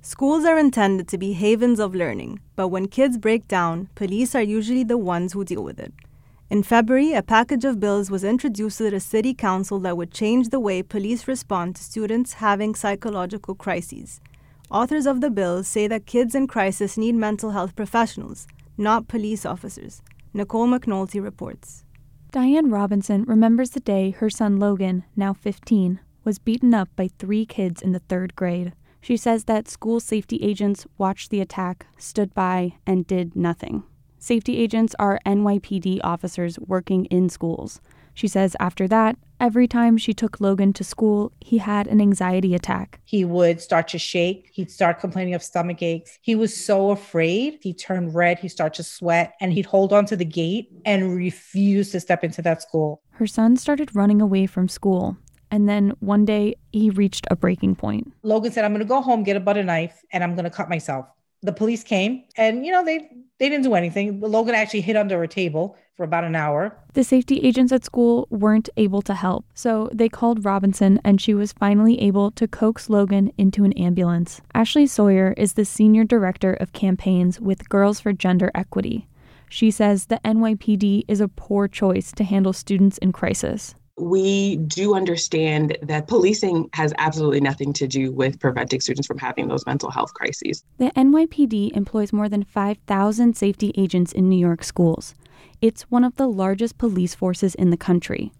Schools are intended to be havens of learning, but when kids break down, police are usually the ones who deal with it. In February, a package of bills was introduced to the City Council that would change the way police respond to students having psychological crises. Authors of the bills say that kids in crisis need mental health professionals, not police officers. Nicole McNulty reports. Diane Robinson remembers the day her son Logan, now 15, was beaten up by three kids in the third grade. She says that school safety agents watched the attack, stood by, and did nothing. Safety agents are NYPD officers working in schools. She says after that, every time she took Logan to school, he had an anxiety attack. He would start to shake. He'd start complaining of stomach aches. He was so afraid. He turned red. He started to sweat and he'd hold onto the gate and refuse to step into that school. Her son started running away from school. And then one day he reached a breaking point. Logan said, I'm going to go home, get a butter knife, and I'm going to cut myself. The police came and, you know, they, they didn't do anything. Logan actually hid under a table for about an hour. The safety agents at school weren't able to help, so they called Robinson and she was finally able to coax Logan into an ambulance. Ashley Sawyer is the senior director of campaigns with Girls for Gender Equity. She says the NYPD is a poor choice to handle students in crisis we do understand that policing has absolutely nothing to do with preventing students from having those mental health crises. The NYPD employs more than 5,000 safety agents in New York schools. It's one of the largest police forces in the country.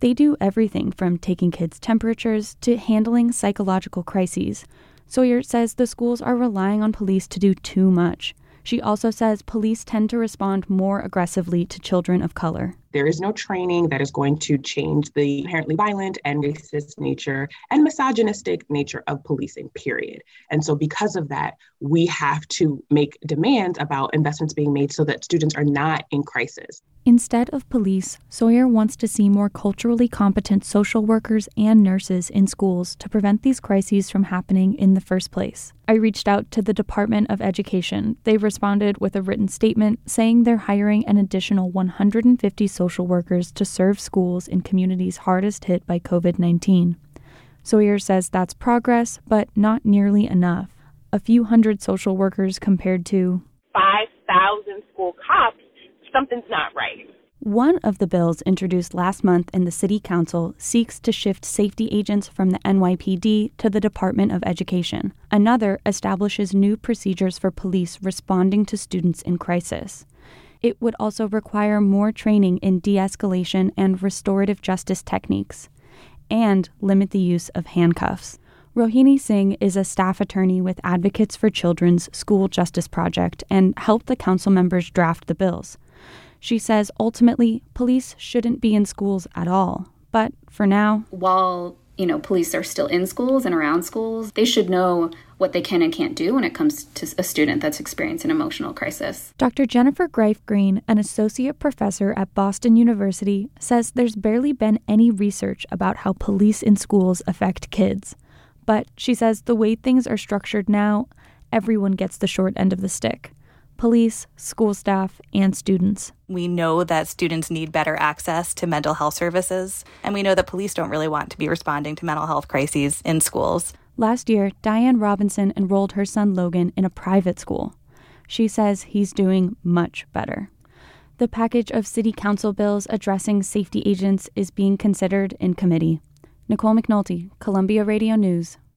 They do everything from taking kids' temperatures to handling psychological crises. Sawyer says the schools are relying on police to do too much. She also says police tend to respond more aggressively to children of color. There is no training that is going to change the inherently violent and racist nature and misogynistic nature of policing, period. And so, because of that, we have to make demands about investments being made so that students are not in crisis. Instead of police, Sawyer wants to see more culturally competent social workers and nurses in schools to prevent these crises from happening in the first place. I reached out to the Department of Education. They responded with a written statement saying they're hiring an additional 150 social workers to serve schools in communities hardest hit by COVID 19. Sawyer says that's progress, but not nearly enough. A few hundred social workers compared to 5,000 school cops something's not right. One of the bills introduced last month in the City Council seeks to shift safety agents from the NYPD to the Department of Education. Another establishes new procedures for police responding to students in crisis. It would also require more training in de escalation and restorative justice techniques, and limit the use of handcuffs. Rohini Singh is a staff attorney with Advocates for Children's School Justice Project and helped the council members draft the bills. She says ultimately, police shouldn't be in schools at all. But for now, while you know police are still in schools and around schools, they should know what they can and can't do when it comes to a student that's experiencing an emotional crisis. Dr. Jennifer Greif Green, an associate professor at Boston University, says there's barely been any research about how police in schools affect kids. But she says the way things are structured now, everyone gets the short end of the stick police, school staff, and students. We know that students need better access to mental health services, and we know that police don't really want to be responding to mental health crises in schools. Last year, Diane Robinson enrolled her son Logan in a private school. She says he's doing much better. The package of city council bills addressing safety agents is being considered in committee. Nicole McNulty, Columbia Radio News.